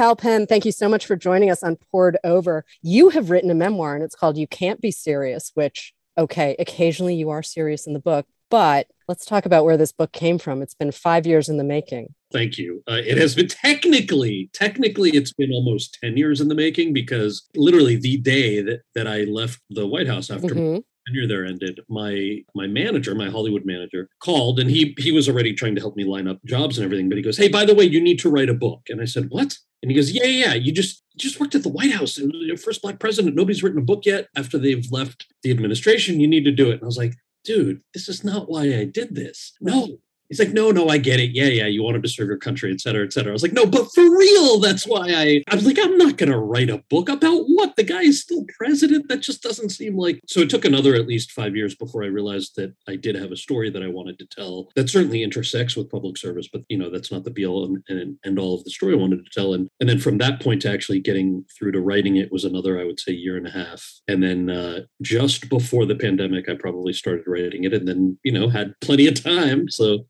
Kal Penn, thank you so much for joining us on Poured Over. You have written a memoir and it's called You Can't Be Serious, which, okay, occasionally you are serious in the book, but let's talk about where this book came from. It's been five years in the making. Thank you. Uh, it has been technically, technically, it's been almost 10 years in the making because literally the day that, that I left the White House after mm-hmm tenure there ended, my my manager, my Hollywood manager, called and he he was already trying to help me line up jobs and everything. But he goes, "Hey, by the way, you need to write a book." And I said, "What?" And he goes, "Yeah, yeah, you just just worked at the White House, your first black president. Nobody's written a book yet. After they've left the administration, you need to do it." And I was like, "Dude, this is not why I did this. No, He's like, no, no, I get it. Yeah, yeah, you wanted to serve your country, et cetera, et cetera. I was like, no, but for real, that's why I. I was like, I'm not going to write a book about what the guy is still president. That just doesn't seem like. So it took another at least five years before I realized that I did have a story that I wanted to tell that certainly intersects with public service, but you know, that's not the be all and, and, and all of the story I wanted to tell. And and then from that point to actually getting through to writing it was another, I would say, year and a half. And then uh, just before the pandemic, I probably started writing it, and then you know had plenty of time. So.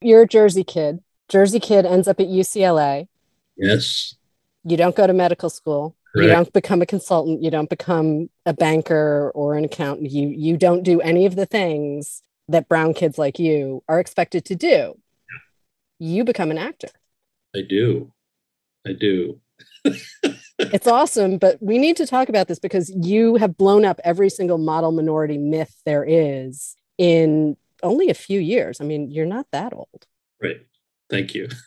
You're a Jersey kid. Jersey kid ends up at UCLA. Yes. You don't go to medical school. Correct. You don't become a consultant. You don't become a banker or an accountant. You you don't do any of the things that brown kids like you are expected to do. You become an actor. I do. I do. it's awesome, but we need to talk about this because you have blown up every single model minority myth there is in only a few years. I mean, you're not that old. Right. Thank you.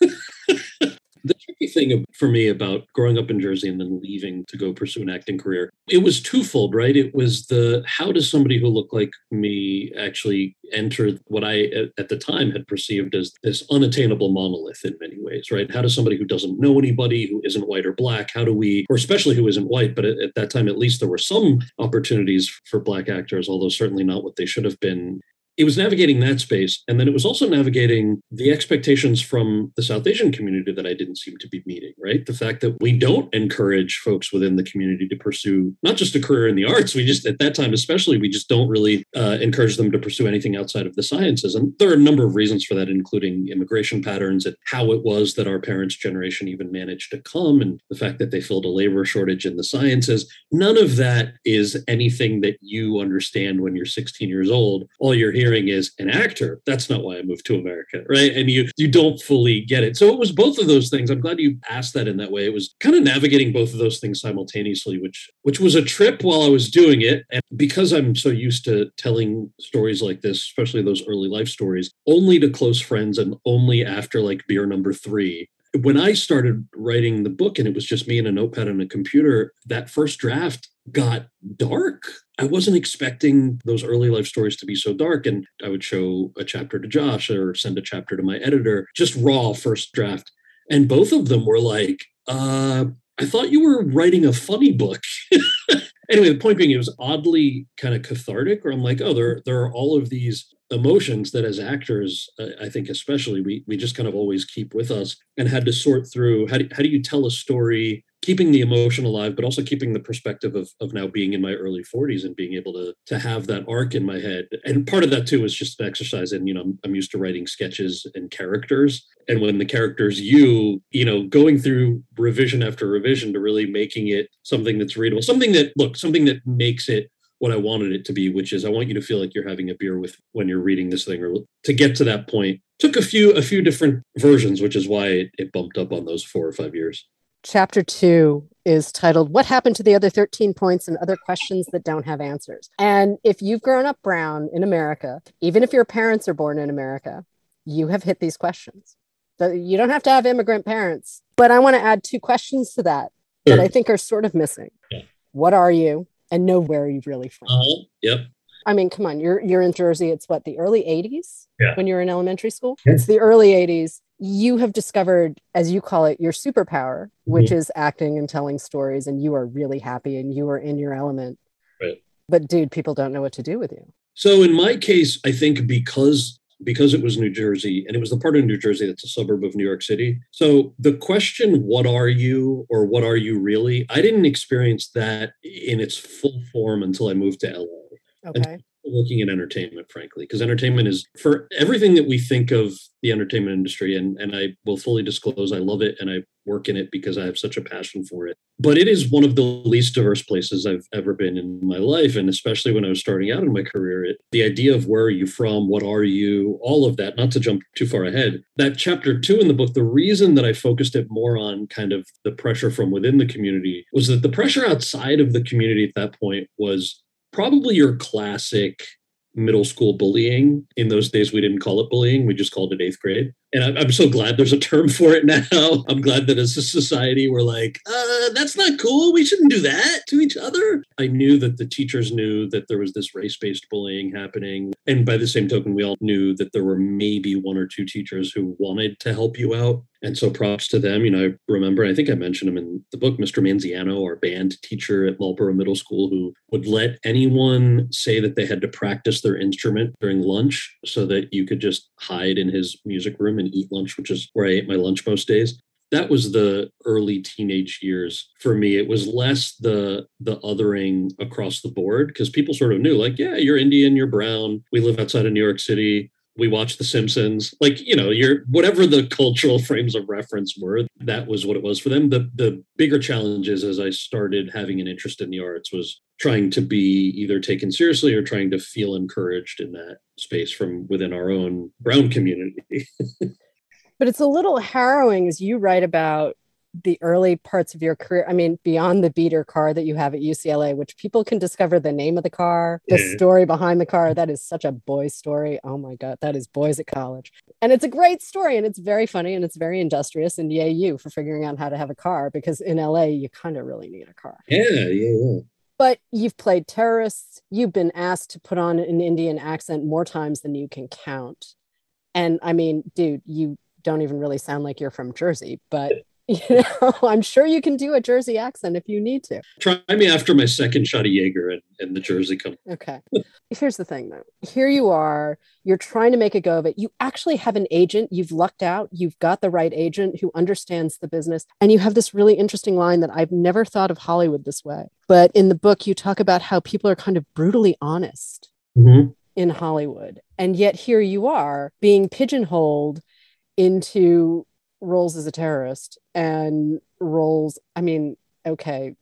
the tricky thing for me about growing up in Jersey and then leaving to go pursue an acting career, it was twofold, right? It was the how does somebody who looked like me actually enter what I at the time had perceived as this unattainable monolith in many ways, right? How does somebody who doesn't know anybody, who isn't white or black, how do we, or especially who isn't white, but at, at that time at least there were some opportunities for black actors, although certainly not what they should have been it was navigating that space. And then it was also navigating the expectations from the South Asian community that I didn't seem to be meeting, right? The fact that we don't encourage folks within the community to pursue not just a career in the arts, we just, at that time especially, we just don't really uh, encourage them to pursue anything outside of the sciences. And there are a number of reasons for that, including immigration patterns and how it was that our parents' generation even managed to come and the fact that they filled a labor shortage in the sciences. None of that is anything that you understand when you're 16 years old. All you're hearing is an actor. That's not why I moved to America, right? And you you don't fully get it. So it was both of those things. I'm glad you asked that in that way. It was kind of navigating both of those things simultaneously, which which was a trip while I was doing it. And because I'm so used to telling stories like this, especially those early life stories, only to close friends and only after like beer number three when I started writing the book and it was just me and a notepad and a computer, that first draft got dark. I wasn't expecting those early life stories to be so dark. And I would show a chapter to Josh or send a chapter to my editor, just raw first draft. And both of them were like, uh, I thought you were writing a funny book. anyway, the point being, it was oddly kind of cathartic, where I'm like, oh, there, there are all of these emotions that as actors, uh, I think especially, we, we just kind of always keep with us and had to sort through how do, how do you tell a story keeping the emotion alive, but also keeping the perspective of, of now being in my early 40s and being able to to have that arc in my head. And part of that too is just an exercise in, you know, I'm, I'm used to writing sketches and characters. And when the character's you, you know, going through revision after revision to really making it something that's readable, something that look, something that makes it what I wanted it to be, which is I want you to feel like you're having a beer with when you're reading this thing or to get to that point. Took a few a few different versions, which is why it, it bumped up on those four or five years. Chapter two is titled What Happened to the Other 13 Points and Other Questions That Don't Have Answers. And if you've grown up brown in America, even if your parents are born in America, you have hit these questions. You don't have to have immigrant parents. But I want to add two questions to that sure. that I think are sort of missing. Yeah. What are you? And know where you're really from. Uh-huh. Yep. I mean, come on, you're you're in Jersey. It's what the early 80s yeah. when you're in elementary school. Yeah. It's the early 80s. You have discovered, as you call it, your superpower, mm-hmm. which is acting and telling stories, and you are really happy and you are in your element. Right. But dude, people don't know what to do with you. So in my case, I think because because it was New Jersey and it was the part of New Jersey that's a suburb of New York City. So the question, what are you or what are you really? I didn't experience that in its full form until I moved to LA. Okay. Working in entertainment, frankly, because entertainment is for everything that we think of the entertainment industry. And, and I will fully disclose I love it and I work in it because I have such a passion for it. But it is one of the least diverse places I've ever been in my life. And especially when I was starting out in my career, it, the idea of where are you from, what are you, all of that, not to jump too far ahead. That chapter two in the book, the reason that I focused it more on kind of the pressure from within the community was that the pressure outside of the community at that point was probably your classic middle school bullying. In those days, we didn't call it bullying, we just called it eighth grade. And I'm, so glad there's a term for it now. I'm glad that as a society, we're like, uh, that's not cool. We shouldn't do that to each other. I knew that the teachers knew that there was this race based bullying happening. And by the same token, we all knew that there were maybe one or two teachers who wanted to help you out. And so props to them. You know, I remember, I think I mentioned him in the book, Mr. Manziano, our band teacher at Marlboro Middle School, who would let anyone say that they had to practice their instrument during lunch so that you could just hide in his music room and eat lunch, which is where I ate my lunch most days. That was the early teenage years for me. It was less the the othering across the board because people sort of knew, like, yeah, you're Indian, you're brown. We live outside of New York City we watched The Simpsons. Like, you know, your whatever the cultural frames of reference were, that was what it was for them. The the bigger challenges as I started having an interest in the arts was trying to be either taken seriously or trying to feel encouraged in that space from within our own brown community. but it's a little harrowing as you write about the early parts of your career i mean beyond the beater car that you have at ucla which people can discover the name of the car the yeah. story behind the car. That is such a boy story. Oh my god that is boys at college. And it's a great story and it's very funny and it's very industrious and yay you for figuring out how to have a car because in la you kind of really need a car. Yeah yeah yeah but you've played terrorists. You've been asked to put on an indian accent more times than you can count. And i mean dude you don't even really sound like you're from jersey but you know i'm sure you can do a jersey accent if you need to. Try me after my second shot of jaeger and, and the jersey come. Okay. Here's the thing though. Here you are. You're trying to make a go of it. You actually have an agent. You've lucked out. You've got the right agent who understands the business. And you have this really interesting line that i've never thought of hollywood this way. But in the book you talk about how people are kind of brutally honest mm-hmm. in hollywood. And yet here you are being pigeonholed into roles as a terrorist and roles i mean okay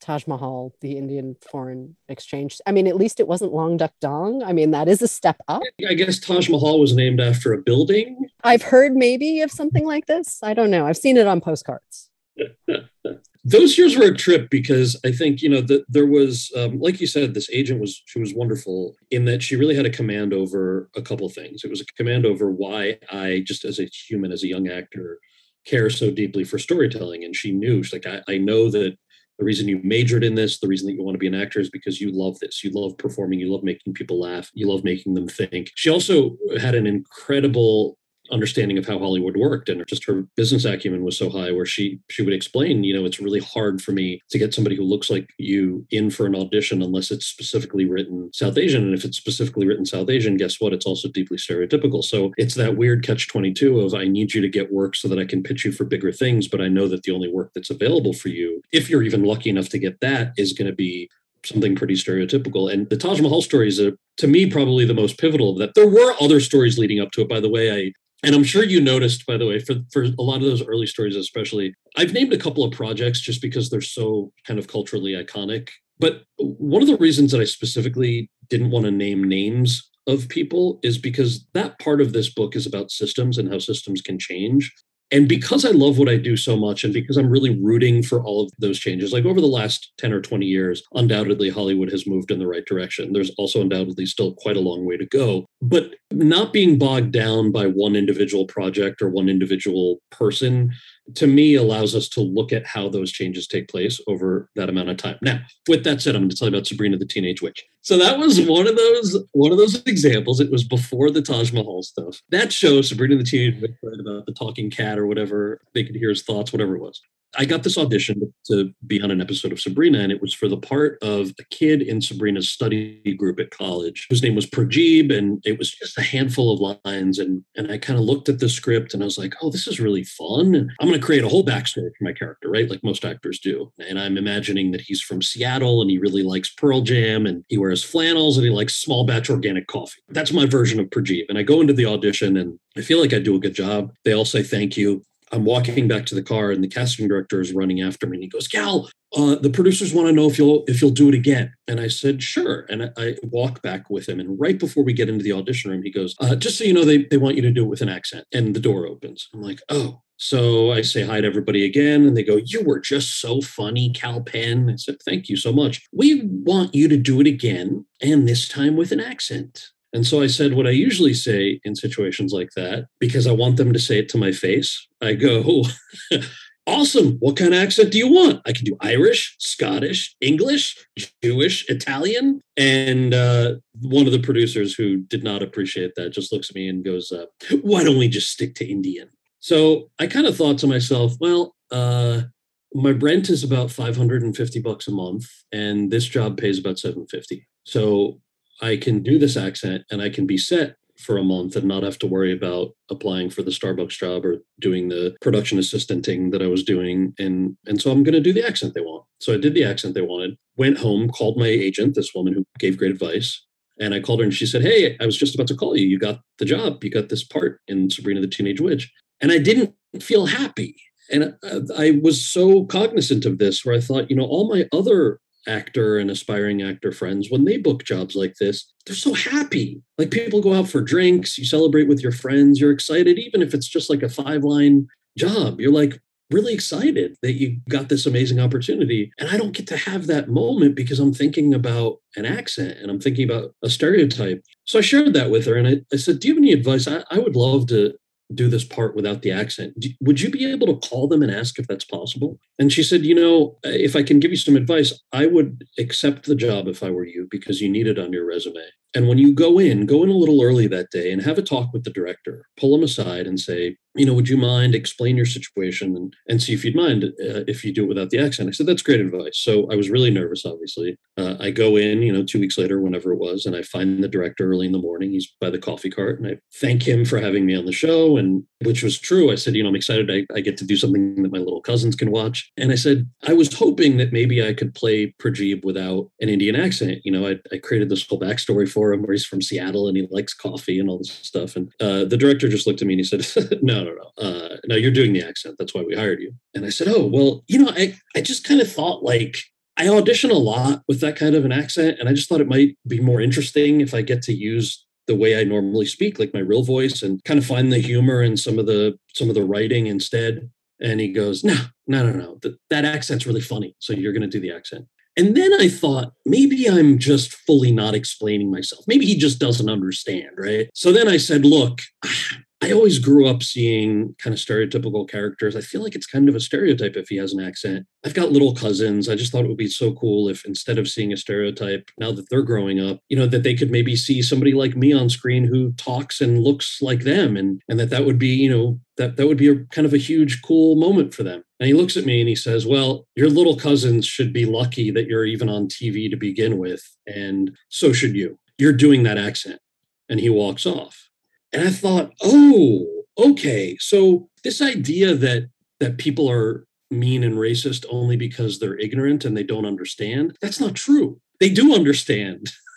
taj mahal the indian foreign exchange i mean at least it wasn't long duk dong. I mean that is a step up. I guess taj mahal was named after a building? I've heard maybe of something like this. I don't know. I've seen it on postcards those years were a trip because I think you know that there was, um, like you said, this agent was she was wonderful in that she really had a command over a couple things. It was a command over why I, just as a human, as a young actor, care so deeply for storytelling. And she knew she's like, I, I know that the reason you majored in this, the reason that you want to be an actor is because you love this. You love performing. You love making people laugh. You love making them think. She also had an incredible understanding of how Hollywood worked and just her business acumen was so high where she she would explain, you know, it's really hard for me to get somebody who looks like you in for an audition unless it's specifically written South Asian. And if it's specifically written South Asian, guess what? It's also deeply stereotypical. So it's that weird catch 22 of I need you to get work so that I can pitch you for bigger things, but I know that the only work that's available for you, if you're even lucky enough to get that, is going to be something pretty stereotypical. And the Taj Mahal story is, a, to me, probably the most pivotal of that. There were other stories leading up to it, by the way. I and I'm sure you noticed, by the way, for, for a lot of those early stories, especially, I've named a couple of projects just because they're so kind of culturally iconic. But one of the reasons that I specifically didn't want to name names of people is because that part of this book is about systems and how systems can change and because I love what I do so much, and because I'm really rooting for all of those changes, like over the last 10 or 20 years, undoubtedly Hollywood has moved in the right direction. There's also undoubtedly still quite a long way to go. But not being bogged down by one individual project or one individual person to me allows us to look at how those changes take place over that amount of time. Now, with that said, I'm going to tell you about Sabrina the Teenage Witch. So that was one of those one of those examples. It was before the Taj Mahal stuff. That show, Sabrina the Teenage Witch, about the talking cat or whatever, they could hear his thoughts, whatever it was. I got this audition to be on an episode of Sabrina, and it was for the part of a kid in Sabrina's study group at college whose name was Prajib, and it was just a handful of lines. And and I kind of looked at the script and I was like, oh, this is really fun. And I'm going to create a whole backstory for my character, right? Like most actors do. And I'm imagining that he's from Seattle and he really likes Pearl Jam and he wears flannels and he likes small batch organic coffee. That's my version of Prajib. And I go into the audition and I feel like I do a good job. They all say thank you. I'm walking back to the car and the casting director is running after me and he goes, Kal, uh, the producers want to know if you'll if you'll do it again. And I said, sure. And I, I, walk back with him. And right before we get into the audition room, he goes, uh, just so you know, they, they want you to do it with an accent. And the door opens. I'm like, oh. So I say hi to everybody again, and they go, You were just so funny, Kal Penn. I said, Thank you so much. We want you to do it again, and this time with an accent. And so I said what I usually say in situations like that, because I want them to say it to my face. I go, Awesome. What kind of accent do you want? I can do Irish, Scottish, English, Jewish, Italian. And uh, one of the producers who did not appreciate that just looks at me and goes, uh, Why don't we just stick to Indian? So I kind of thought to myself, well, uh, my rent is about 550 bucks a month and this job pays about 750. So I can do this accent and I can be set for a month and not have to worry about applying for the Starbucks job or doing the production assistanting that I was doing. And and so I'm going to do the accent they want. So I did the accent they wanted. Went home, called my agent, this woman who gave great advice, and I called her and she said, "Hey, I was just about to call you. You got the job. You got this part in Sabrina the Teenage Witch." And I didn't feel happy. And I was so cognizant of this where I thought, you know, all my other actor and aspiring actor friends, when they book jobs like this, they're so happy. Like people go out for drinks, you celebrate with your friends, you're excited, even if it's just like a five line job. You're like really excited that you got this amazing opportunity. And I don't get to have that moment because I'm thinking about an accent and I'm thinking about a stereotype. So I shared that with her and I, I said, Do you have any advice? I, I would love to do this part without the accent. Would you be able to call them and ask if that's possible? And she said, You know, if I can give you some advice, I would accept the job if I were you because you need it on your resume. And when you go in, go in a little early that day and have a talk with the director. Pull him aside and say, you know, would you mind explain your situation and, and see if you'd mind uh, if you do it without the accent? I said, that's great advice. So I was really nervous, obviously. Uh, I go in, you know, two weeks later, whenever it was, and I find the director early in the morning. He's by the coffee cart and I thank him for having me on the show. And which was true. I said, you know, I'm excited. I, I get to do something that my little cousins can watch. And I said, I was hoping that maybe I could play Prajib without an Indian accent. You know, I, I created this whole backstory for where he's from Seattle and he likes coffee and all this stuff. And uh, the director just looked at me and he said, no, no, no. Uh, no, you're doing the accent. That's why we hired you. And I said, oh, well, you know, I, I just kind of thought like, I audition a lot with that kind of an accent, and I just thought it might be more interesting if I get to use the way I normally speak, like my real voice, and kind of find the humor in some of the some of the writing instead. And he goes, no, no, no, no. Th- that accent's really funny. So you're going to do the accent. And then I thought, maybe I'm just fully not explaining myself. Maybe he just doesn't understand, right? So then I said, look, I always grew up seeing kind of stereotypical characters. I feel like it's kind of a stereotype if he has an accent. I've got little cousins. I just thought it would be so cool if instead of seeing a stereotype, now that they're growing up, you know, that they could maybe see somebody like me on screen who talks and looks like them and and that that would be, you know, that that would be a kind of a huge cool moment for them. And he looks at me and he says, "Well, your little cousins should be lucky that you're even on TV to begin with, and so should you. You're doing that accent." And he walks off. And I thought, oh, okay. So this idea that that people are mean and racist only because they're ignorant and they don't understand, that's not true. They do understand.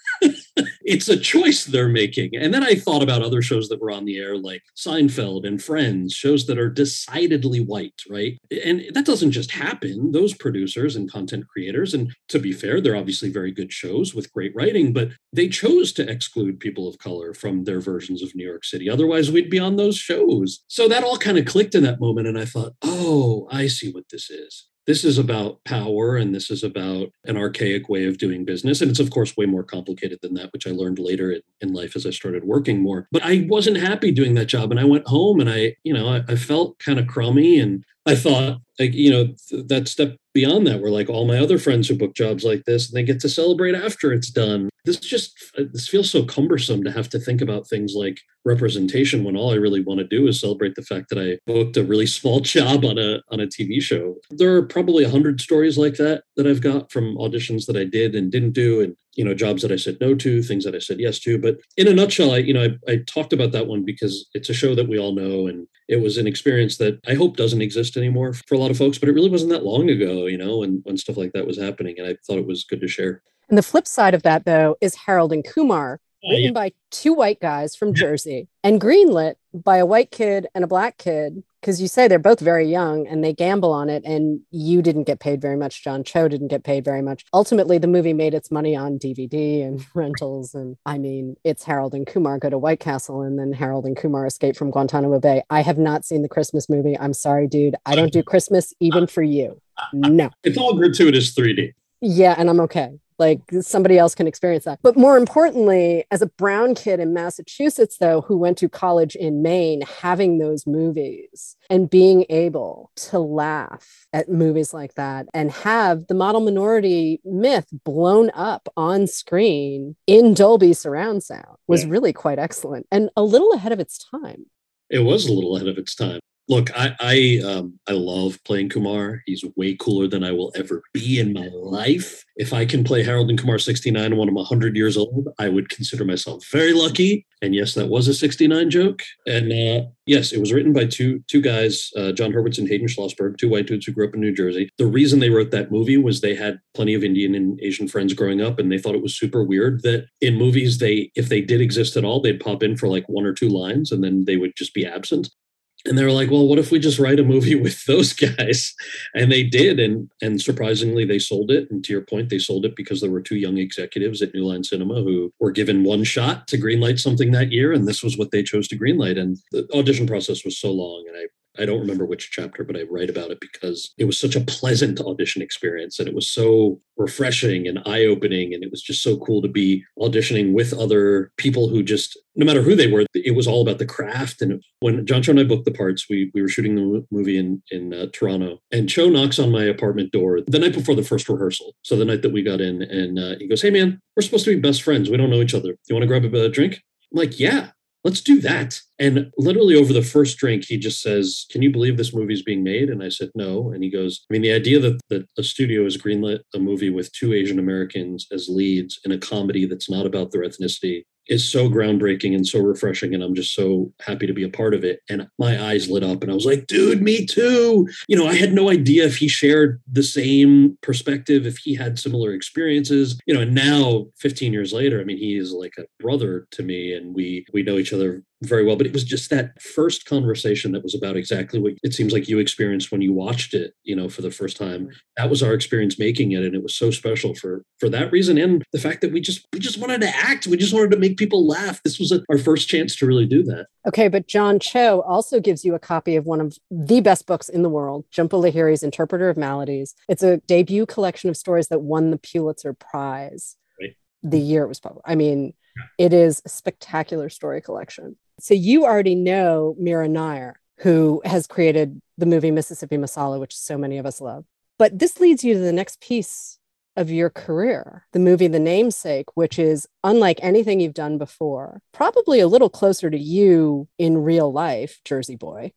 it's a choice they're making. And then I thought about other shows that were on the air, like Seinfeld and Friends, shows that are decidedly white, right? And that doesn't just happen. Those producers and content creators, and to be fair, they're obviously very good shows with great writing, but they chose to exclude people of color from their versions of New York City. Otherwise, we'd be on those shows. So that all kind of clicked in that moment. And I thought, oh, I see what this is. This is about power and this is about an archaic way of doing business. And it's, of course, way more complicated than that, which I learned later in, life as I started working more. But I wasn't happy doing that job. And I went home and I, you know, I, I felt kind of crummy. And I thought, like, you know, th- that step beyond that, we're like all my other friends who book jobs like this, and they get to celebrate after it's done. This just uh, this feels so cumbersome to have to think about things like representation when all I really want to do is celebrate the fact that I booked a really small job on a on a TV show. There are probably a hundred stories like that that I've got from auditions that I did and didn't do, and you know jobs that I said no to, things that I said yes to. But in a nutshell, I you know I, I talked about that one because it's a show that we all know, and it was an experience that I hope doesn't exist anymore for a lot of folks. But it really wasn't that long ago, you know, when when stuff like that was happening, and I thought it was good to share. And the flip side of that, though, is Harold and Kumar, written by two white guys from Jersey and greenlit by a white kid and a black kid. Because you say they're both very young and they gamble on it, and you didn't get paid very much. John Cho didn't get paid very much. Ultimately, the movie made its money on DVD and rentals. And I mean, it's Harold and Kumar go to White Castle, and then Harold and Kumar escape from Guantanamo Bay. I have not seen the Christmas movie. I'm sorry, dude. I don't do Christmas even for you. No. It's all gratuitous 3D. Yeah, and I'm okay. Like somebody else can experience that. But more importantly, as a brown kid in Massachusetts, though, who went to college in Maine, having those movies and being able to laugh at movies like that and have the model minority myth blown up on screen in Dolby surround sound was yeah. really quite excellent and a little ahead of its time. It was a little ahead of its time. Look, I I um, I love playing Kumar. He's way cooler than I will ever be in my life. If I can play Harold and Kumar 69 when I'm 100 years old, I would consider myself very lucky. And yes, that was a 69 joke. And uh, yes, it was written by two two guys, uh, Jon Hurwitz and Hayden Schlossberg, two white dudes who grew up in New Jersey. The reason they wrote that movie was they had plenty of Indian and Asian friends growing up, and they thought it was super weird that in movies they, if they did exist at all, they'd pop in for like one or two lines, and then they would just be absent and they were like well what if we just write a movie with those guys? And they did and and surprisingly they sold it. And to your point they sold it because there were two young executives at new line cinema who were given one shot to greenlight something that year and this was what they chose to greenlight. And the audition process was so long and i I don't remember which chapter, but I write about it because it was such a pleasant audition experience and it was so refreshing and eye opening. And it was just so cool to be auditioning with other people who just, no matter who they were, it was all about the craft. And when John Cho and I booked the parts, we, we were shooting the movie in, in uh, Toronto and Cho knocks on my apartment door the night before the first rehearsal. So the night that we got in and uh, he goes, Hey man, we're supposed to be best friends. We don't know each other. You want to grab a, a drink? I'm like, yeah let's do that. And literally over the first drink, he just says, Can you believe this movie's being made? And I said, No. And he goes, I mean, the idea that, that a studio has greenlit a movie with two Asian Americans as leads in a comedy that's not about their ethnicity is so groundbreaking and so refreshing and i'm just so happy to be a part of it. And my eyes lit up and i was like dude me too. You know i had no idea if he shared the same perspective if he had similar experiences. You know and now 15 years later i mean he is like a brother to me and we we know each other very well but it was just that first conversation that was about exactly what it seems like you experienced when you watched it you know for the first time. That was our experience making it and it was so special for for that reason and the fact that we just we just wanted to act. We just wanted to make people laugh. This was a, our first chance to really do that. Okay but john cho also gives you a copy of one of the best books in the world jhumpa lahiri's interpreter of maladies. It's a debut collection of stories that won the pulitzer prize right. the year it was published. I mean it is a spectacular story collection so you already know Mira Nair, who has created the movie Mississippi Masala, which so many of us love. But this leads you to the next piece of your career, the movie The Namesake, which is unlike anything you've done before, probably a little closer to you in real life, Jersey Boy.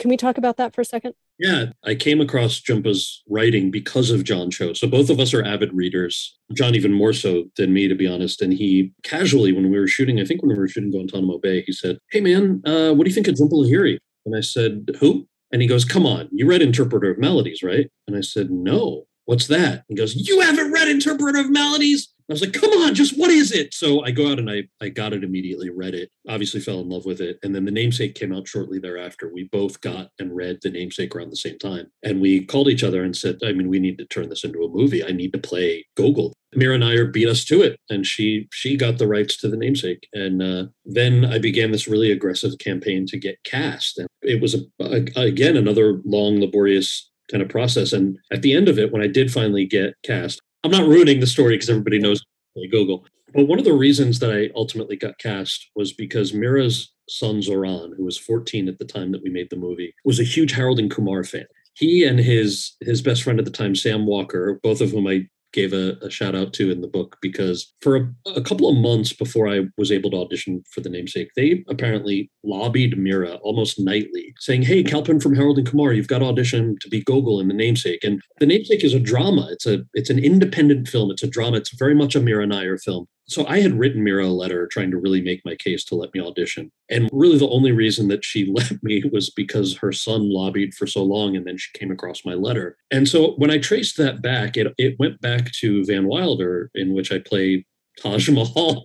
Can we talk about that for a second? Yeah, I came across Jhumpa's writing because of John Cho. So both of us are avid readers. John even more so than me, to be honest. And he casually, when we were shooting, I think when we were shooting Guantanamo Bay, he said, "Hey man, uh, what do you think of Jhumpa Lahiri?" And I said, "Who?" And he goes, "Come on, you read Interpreter of Maladies, right?" And I said, "No." What's that? He goes, You haven't read Interpreter of Maladies? I was like, come on, just what is it? So I go out and I, I got it immediately, read it, obviously fell in love with it. And then the namesake came out shortly thereafter. We both got and read the namesake around the same time. And we called each other and said, I mean, we need to turn this into a movie. I need to play Gogol. Mira Nair beat us to it and she she got the rights to the namesake. And uh, then I began this really aggressive campaign to get cast. And it was, a, a, again, another long, laborious kind of process. And at the end of it, when I did finally get cast, I'm not ruining the story because everybody knows Google. But one of the reasons that I ultimately got cast was because Mira's son Zohran, who was 14 at the time that we made the movie, was a huge Harold and Kumar fan. he and his his best friend at the time, Sam Walker, both of whom I gave a, a, shout out to in the book because for a, a, couple of months before I was able to audition for the namesake, they apparently lobbied Mira almost nightly, saying, Hey, Kalpen from Harold and Kumar, you've got to audition to be Gogol in the namesake. And the namesake is a drama. It's a it's an independent film. It's a drama. It's very much a Mira Nair film so I had written Mira a letter trying to really make my case to let me audition. And really the only reason that she let me was because her son lobbied for so long and then she came across my letter. And so when I traced that back, it, it went back to Van Wilder, in which I played Taj Mahal.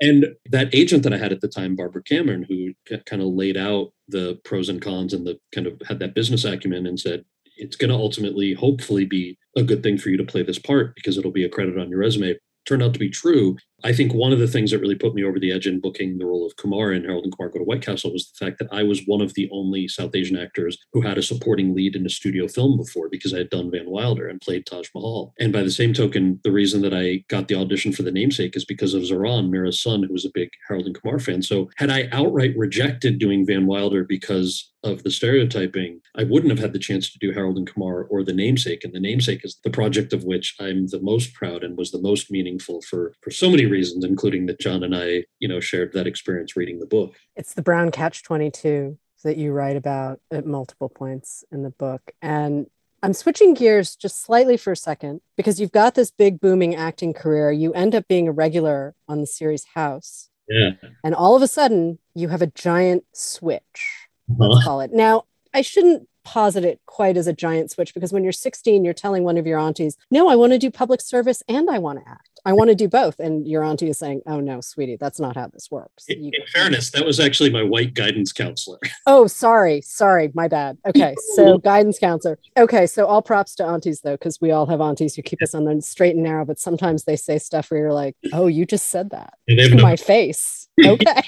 and that agent that I had at the time, Barbara Cameron, who kind of laid out the pros and cons and the kind of had that business acumen and said, it's going to ultimately, hopefully, be a good thing for you to play this part because it'll be a credit on your resume turned out to be true. I think one of the things that really put me over the edge in booking the role of Kumar in Harold and Kumar Go to White Castle was the fact that I was one of the only South Asian actors who had a supporting lead in a studio film before because I had done Van Wilder and played Taj Mahal. And by the same token, the reason that I got the audition for the namesake is because of Zohran, Mira's son, who was a big Harold and Kumar fan. So had I outright rejected doing Van Wilder because of the stereotyping, I wouldn't have had the chance to do Harold and Kumar or The Namesake. And The Namesake is the project of which I'm the most proud and was the most meaningful for for so many reasons, including that John and I, you know, shared that experience reading the book. It's the brown catch 22 that you write about at multiple points in the book. And I'm switching gears just slightly for a second because you've got this big booming acting career. You end up being a regular on the series House. Yeah. And all of a sudden, you have a giant switch let's uh-huh. call it. Now, I shouldn't posit it quite as a giant switch because when you're 16, you're telling one of your aunties, No, I want to do public service and I want to act. I want to do both. And your auntie is saying, Oh, no, sweetie, that's not how this works. In, in fairness, that was actually my white guidance counselor. Oh, sorry. Sorry. My bad. Okay. So, guidance counselor. Okay. So, all props to aunties, though, because we all have aunties who keep us on the straight and narrow, but sometimes they say stuff where you're like, Oh, you just said that to my face. Okay.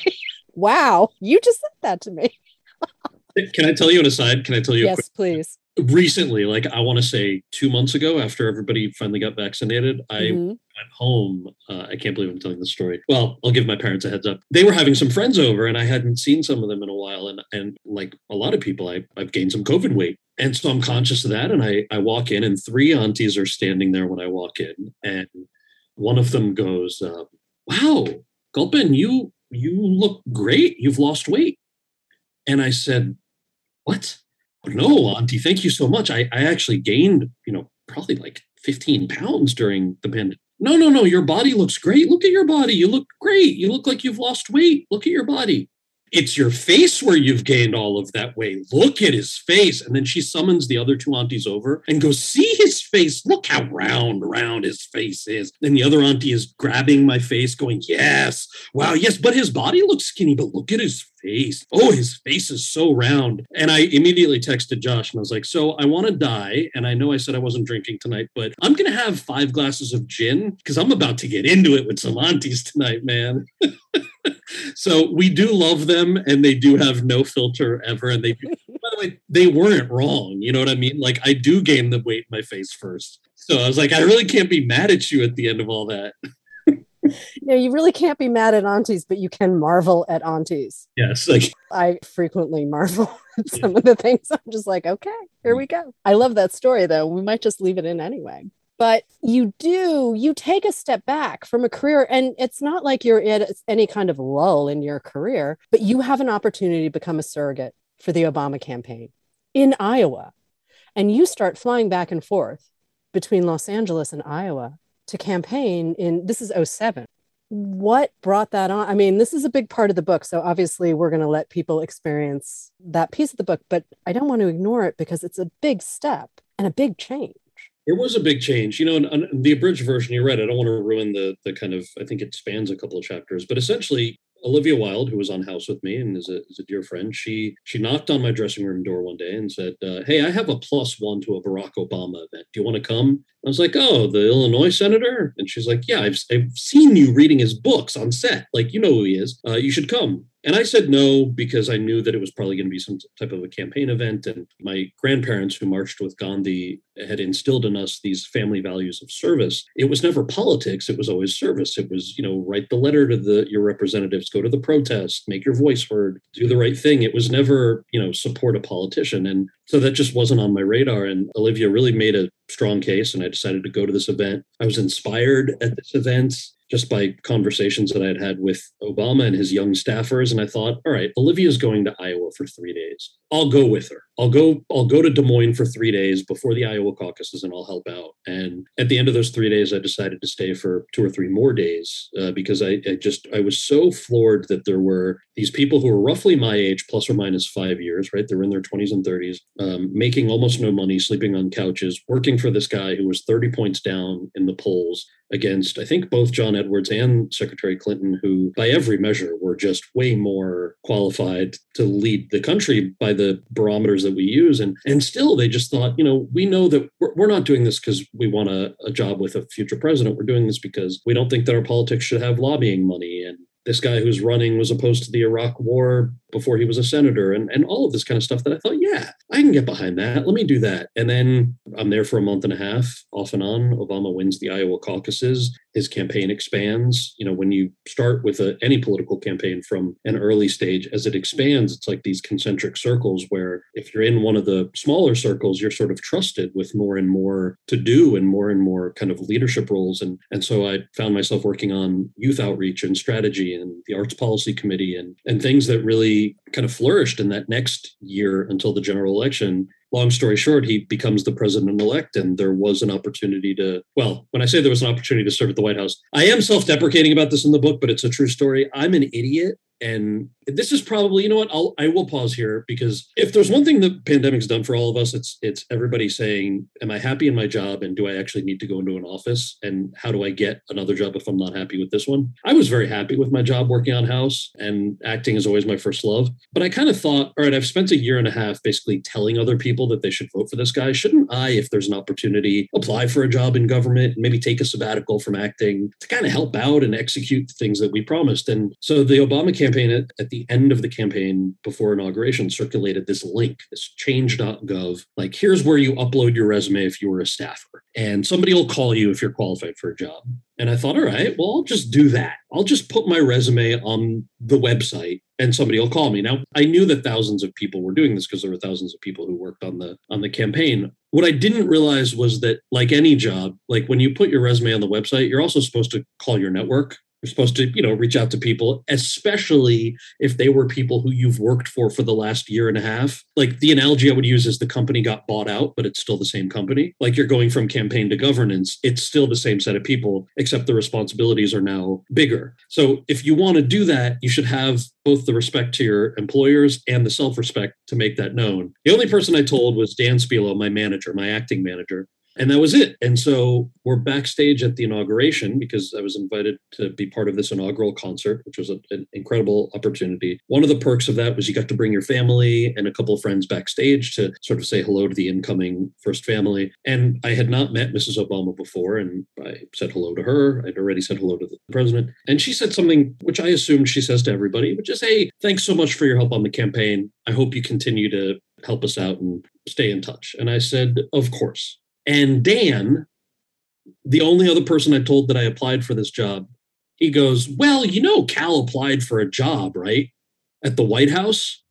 wow. You just said that to me. Can I tell you an aside? Can I tell you? Yes, please. Recently, like I want to say two months ago, after everybody finally got vaccinated, I mm-hmm. went home. Uh, I can't believe I'm telling the story. Well, I'll give my parents a heads up. They were having some friends over, and I hadn't seen some of them in a while. And and like a lot of people, I, I've gained some COVID weight, and so I'm conscious of that. And I I walk in, and three aunties are standing there when I walk in, and one of them goes, uh, "Wow, Kalpen, you you look great. You've lost weight." And I said, What? No, Auntie, thank you so much. I, I actually gained, you know, probably like 15 pounds during the pandemic. No, no, no. Your body looks great. Look at your body. You look great. You look like you've lost weight. Look at your body it's your face where you've gained all of that weight. Look at his face. And then she summons the other two aunties over and goes, See his face. Look how round, round his face is. And the other auntie is grabbing my face, going, Yes, wow, yes, but his body looks skinny, but look at his face. Oh, his face is so round. And I immediately texted Josh and I was like, So I want to die. And I know I said I wasn't drinking tonight, but I'm going to have five glasses of gin because I'm about to get into it with some aunties tonight, man. so we do love them and they do have no filter ever and they do, by the way they weren't wrong you know what i mean like i do gain the weight in my face first so i was like i really can't be mad at you at the end of all that no, you really can't be mad at aunties, but you can marvel at aunties. Yes. Like I frequently marvel at some yeah. of the things. I'm just like, okay, here we go. I love that story though. We might just leave it in anyway but you do you take a step back from a career and it's not like you're in any kind of lull in your career but you have an opportunity to become a surrogate for the obama campaign in iowa. And you start flying back and forth between los angeles and iowa to campaign in this is 07 what brought that on? I mean this is a big part of the book so obviously we're going to let people experience that piece of the book but i don't want to ignore it because it's a big step and a big change it was a big change, you know. And, the abridged version you read, I don't want to ruin the the kind of. I think it spans a couple of chapters, but essentially, Olivia Wilde, who was on House with me and is a, is a dear friend, she she knocked on my dressing room door one day and said, uh, "Hey, I have a plus one to a Barack Obama event. Do you want to come?" I was like, "Oh, the Illinois senator," and she's like, "Yeah, I've I've seen you reading his books on set. Like, you know who he is. Uh, you should come." And I said no because I knew that it was probably going to be some type of a campaign event. And my grandparents, who marched with Gandhi, had instilled in us these family values of service. It was never politics, it was always service. It was, you know, write the letter to the your representatives, go to the protest, make your voice heard, do the right thing. It was never, you know, support a politician. And so that just wasn't on my radar. And Olivia really made a strong case, and I decided to go to this event. I was inspired at this event just by conversations that I had had with Obama and his young staffers. And I thought, all right, Olivia's going to Iowa for three days. I'll go with her. I'll go. I'll go to Des Moines for three days before the Iowa caucuses, and I'll help out. And at the end of those three days, I decided to stay for two or three more days uh, because I, I, just I was so floored that there were these people who were roughly my age, plus or minus five years, right? They were in their twenties and thirties, um, making almost no money, sleeping on couches, working for this guy who was thirty points down in the polls against I think both John Edwards and Secretary Clinton, who by every measure were just way more qualified to lead the country by the barometers that we use. And and still they just thought, you know, we know that we're, we're not doing this because we want a, a job with a future president. We're doing this because we don't think that our politics should have lobbying money and this guy who's running was opposed to the Iraq war before he was a senator and, and all of this kind of stuff that I thought, yeah, I can get behind that. Let me do that. And then I'm there for a month and a half, off and on. Obama wins the Iowa caucuses. His campaign expands. You know, when you start with a, any political campaign from an early stage, as it expands, it's like these concentric circles where if you're in one of the smaller circles, you're sort of trusted with more and more to do and more and more kind of leadership roles. And, and so I found myself working on youth outreach and strategy and the arts policy committee and, and things that really kind of flourished in that next year until the general election long story short, he becomes the president elect, and there was an opportunity to. Well, when I say there was an opportunity to serve at the White House, I am self deprecating about this in the book, but it's a true story. I'm an idiot and this is probably you know what I'll I will pause here because if there's one thing the pandemic's done for all of us it's it's everybody saying am I happy in my job and do I actually need to go into an office? And how do I get another job if I'm not happy with this one? I was very happy with my job working on house and acting is always my first love. But I kind of thought all right I've spent a year and a half basically telling other people that they should vote for this guy. Shouldn't I if there's an opportunity apply for a job in government and maybe take a sabbatical from acting to kind of help out and execute the things that we promised? And so the Obama campaign at, at end of the campaign before inauguration circulated this link, this change.gov, like here's where you upload your resume if you were a staffer. And somebody will call you if you're qualified for a job. And I thought, all right, well, I'll just do that. I'll just put my resume on the website and somebody will call me. Now, I knew that thousands of people were doing this because there were thousands of people who worked on the on the campaign. What I didn't realize was that like any job, like when you put your resume on the website, you're also supposed to call your network you're supposed to, you know, reach out to people, especially if they were people who you've worked for for the last year and a half. Like the analogy I would use is the company got bought out, but it's still the same company. Like you're going from campaign to governance, it's still the same set of people, except the responsibilities are now bigger. So if you want to do that, you should have both the respect to your employers and the self respect to make that known. The only person I told was Dan Spilo, my manager, my acting manager and that was it. And so we're backstage at the inauguration because I was invited to be part of this inaugural concert, which was a, an incredible opportunity. One of the perks of that was you got to bring your family and a couple of friends backstage to sort of say hello to the incoming first family. And I had not met Mrs. Obama before, and I said hello to her. I'd already said hello to the president. And she said something which I assumed she says to everybody, which is, hey, thanks so much for your help on the campaign. I hope you continue to help us out and stay in touch. And I said, of course. And Dan, the only other person I told that I applied for this job, he goes, Well, you know, Kal applied for a job, right? At the White House.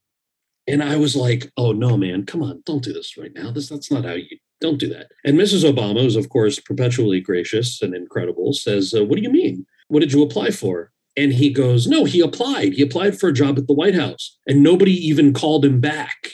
And I was like, Oh no, man, come on, don't do this right now. This that's not how you don't do that. And Mrs. Obama, who's of course perpetually gracious and incredible, says, uh, What do you mean? What did you apply for? And he goes, No, he applied. He applied for a job at the White House. And nobody even called him back.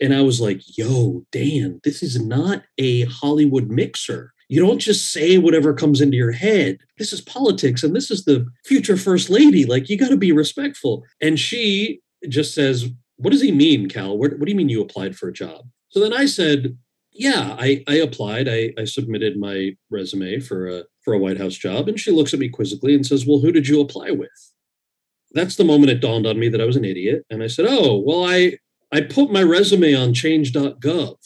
And I was like, yo, Dan, this is not a Hollywood mixer. You don't just say whatever comes into your head. This is politics and this is the future first lady. Like, you got to be respectful. And she just says, What does he mean, Kal? What, what do you mean you applied for a job? So then I said, yeah, I, I applied. I, I submitted my resume for a for a White House job, and she looks at me quizzically and says, "Well, who did you apply with?" That's the moment it dawned on me that I was an idiot, and I said, "Oh, well, I I put my resume on change.gov.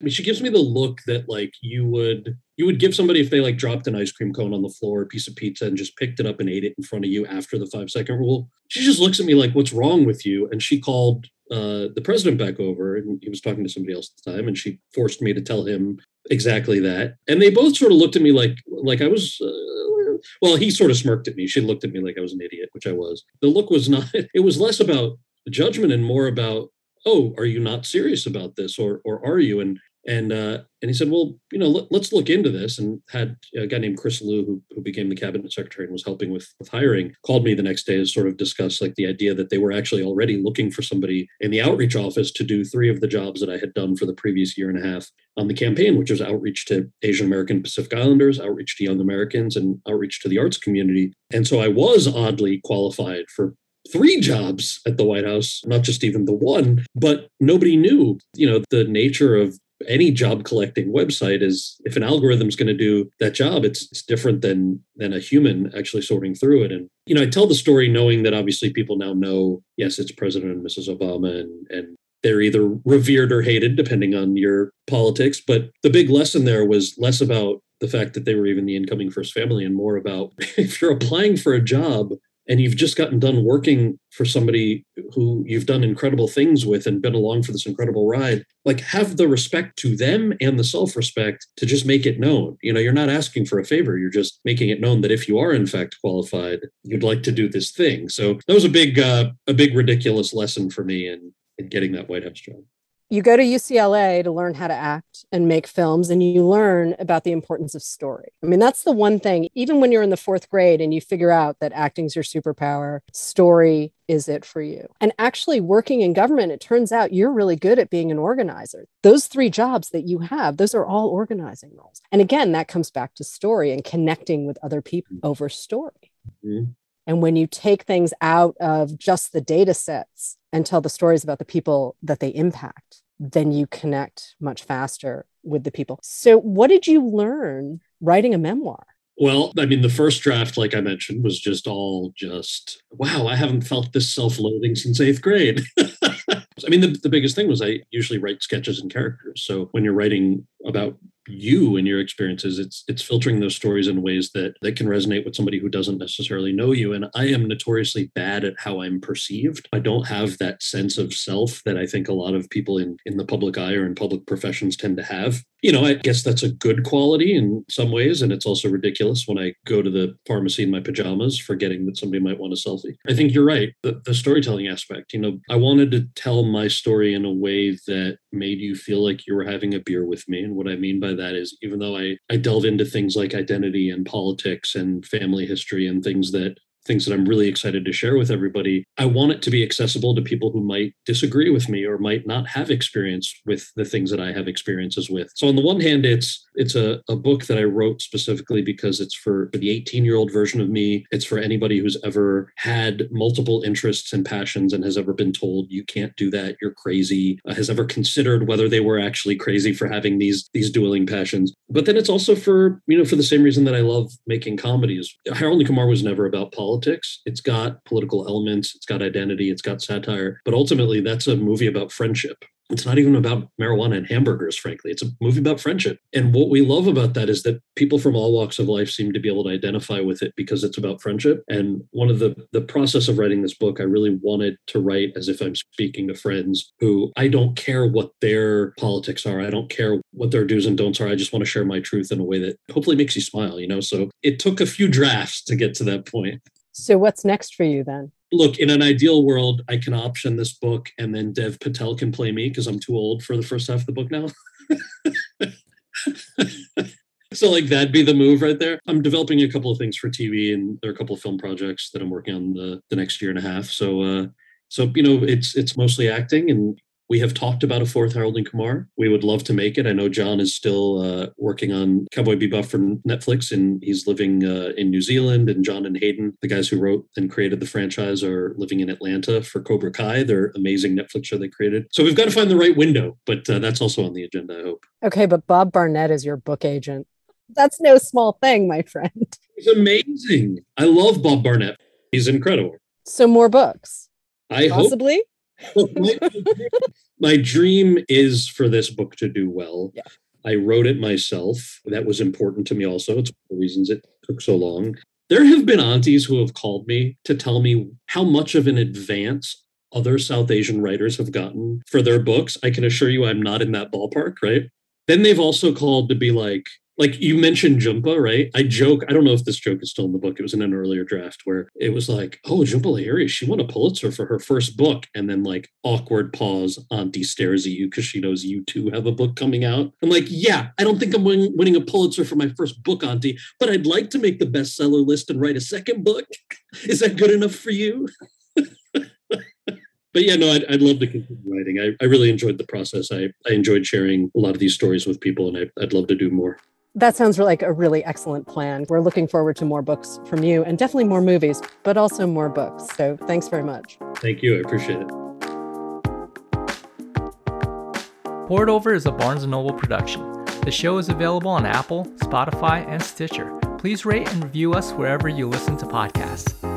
I mean, she gives me the look that like you would you would give somebody if they like dropped an ice cream cone on the floor, a piece of pizza, and just picked it up and ate it in front of you after the five second rule. She just looks at me like, "What's wrong with you?" And she called uh, the president back over, and he was talking to somebody else at the time, and she forced me to tell him exactly that. And they both sort of looked at me like like I was. Uh, well, he sort of smirked at me. She looked at me like I was an idiot, which I was. The look was not. It was less about judgment and more about oh are you not serious about this or or are you and and uh, and he said, well, you know, let, us look into this. And had a guy named Chris Lu, who, who became the cabinet secretary and was helping with with hiring, called me the next day to sort of discuss like the idea that they were actually already looking for somebody in the outreach office to do three of the jobs that I had done for the previous year and a half on the campaign, which was outreach to Asian American Pacific Islanders, outreach to young Americans, and outreach to the arts community. And so I was oddly qualified for three jobs at the White House, not just even the one, but nobody knew, you know, the nature of any job collecting website is if an algorithm is going to do that job it's, it's different than than a human actually sorting through it. And you know i tell the story knowing that obviously people now know yes it's president and mrs obama and and they're either revered or hated depending on your politics. But the big lesson there was less about the fact that they were even the incoming first family and more about if you're applying for a job and you've just gotten done working for somebody who you've done incredible things with and been along for this incredible ride like have the respect to them and the self-respect to just make it known. You know you're not asking for a favor you're just making it known that if you are in fact qualified you'd like to do this thing. So that was a big uh, a big ridiculous lesson for me in in getting that white house job you go to UCLA to learn how to act and make films, and you learn about the importance of story. I mean, that's the one thing, even when you're in the fourth grade and you figure out that acting's your superpower, story is it for you. And actually, working in government, it turns out you're really good at being an organizer. Those three jobs that you have, those are all organizing roles. And again, that comes back to story and connecting with other people over story. Mm-hmm. And when you take things out of just the data sets and tell the stories about the people that they impact, then you connect much faster with the people. So, what did you learn writing a memoir? Well, I mean, the first draft, like I mentioned, was just all just, wow, I haven't felt this self loathing since eighth grade. I mean, the, the biggest thing was I usually write sketches and characters. So when you're writing about you and your experiences it's it's filtering those stories in ways that that can resonate with somebody who doesn't necessarily know you. And i am notoriously bad at how i'm perceived. I don't have that sense of self that i think a lot of people in in the public eye or in public professions tend to have. You know i guess that's a good quality in some ways and it's also ridiculous when i go to the pharmacy in my pajamas forgetting that somebody might want a selfie. I think you're right. The, the storytelling aspect you know i wanted to tell my story in a way that made you feel like you were having a beer with me. And what i mean by that is even though I, I delve into things like identity and politics and family history and things that things that I'm really excited to share with everybody. I want it to be accessible to people who might disagree with me or might not have experience with the things that I have experiences with. So on the one hand, it's it's a, a book that I wrote specifically because it's for, for the 18 year old version of me. It's for anybody who's ever had multiple interests and passions and has ever been told you can't do that, you're crazy, uh, has ever considered whether they were actually crazy for having these these dueling passions. But then it's also for, you know, for the same reason that I love making comedies. Harold Kumar was never about politics politics. It's got political elements, it's got identity, it's got satire, but ultimately that's a movie about friendship it's not even about marijuana and hamburgers, frankly. It's a movie about friendship. And what we love about that is that people from all walks of life seem to be able to identify with it because it's about friendship. And one of the the process of writing this book, I really wanted to write as if I'm speaking to friends who I don't care what their politics are. I don't care what their do's and don'ts are. I just want to share my truth in a way that hopefully makes you smile, you know? So it took a few drafts to get to that point. So what's next for you then? Look, in an ideal world, I can option this book and then Dev Patel can play me because I'm too old for the first half of the book now. so like that'd be the move right there. I'm developing a couple of things for TV and there are a couple of film projects that I'm working on the, the next year and a half. So uh so you know it's it's mostly acting and we have talked about a fourth Harold and Kumar. We would love to make it. I know John is still uh, working on Cowboy Bebop for Netflix, and he's living uh, in New Zealand. And Jon and Hayden, the guys who wrote and created the franchise, are living in Atlanta for Cobra Kai, their amazing Netflix show they created. So we've got to find the right window, but uh, that's also on the agenda, I hope. Okay, but Bob Barnett is your book agent. That's no small thing, my friend. He's amazing. I love Bob Barnett. He's incredible. So more books. I possibly. Hope. My dream is for this book to do well. Yeah. I wrote it myself. That was important to me also. It's one of the reasons it took so long. There have been aunties who have called me to tell me how much of an advance other South Asian writers have gotten for their books. I can assure you I'm not in that ballpark, right? Then they've also called to be like, like you mentioned Jhumpa, right? I joke, I don't know if this joke is still in the book. It was in an earlier draft where it was like, oh, Jhumpa Lahiri, she won a Pulitzer for her first book. And then like awkward pause, Auntie stares at you because she knows you too have a book coming out. I'm like, yeah, I don't think I'm win- winning a Pulitzer for my first book, Auntie, but I'd like to make the bestseller list and write a second book. is that good enough for you? but yeah, no, I'd, I'd love to continue writing. I, I really enjoyed the process. I, I enjoyed sharing a lot of these stories with people, and I, I'd love to do more. That sounds like a really excellent plan. We're looking forward to more books from you and definitely more movies, but also more books. So thanks very much. Thank you. I appreciate it. Poured Over is a Barnes & Noble production. The show is available on Apple, Spotify, and Stitcher. Please rate and review us wherever you listen to podcasts.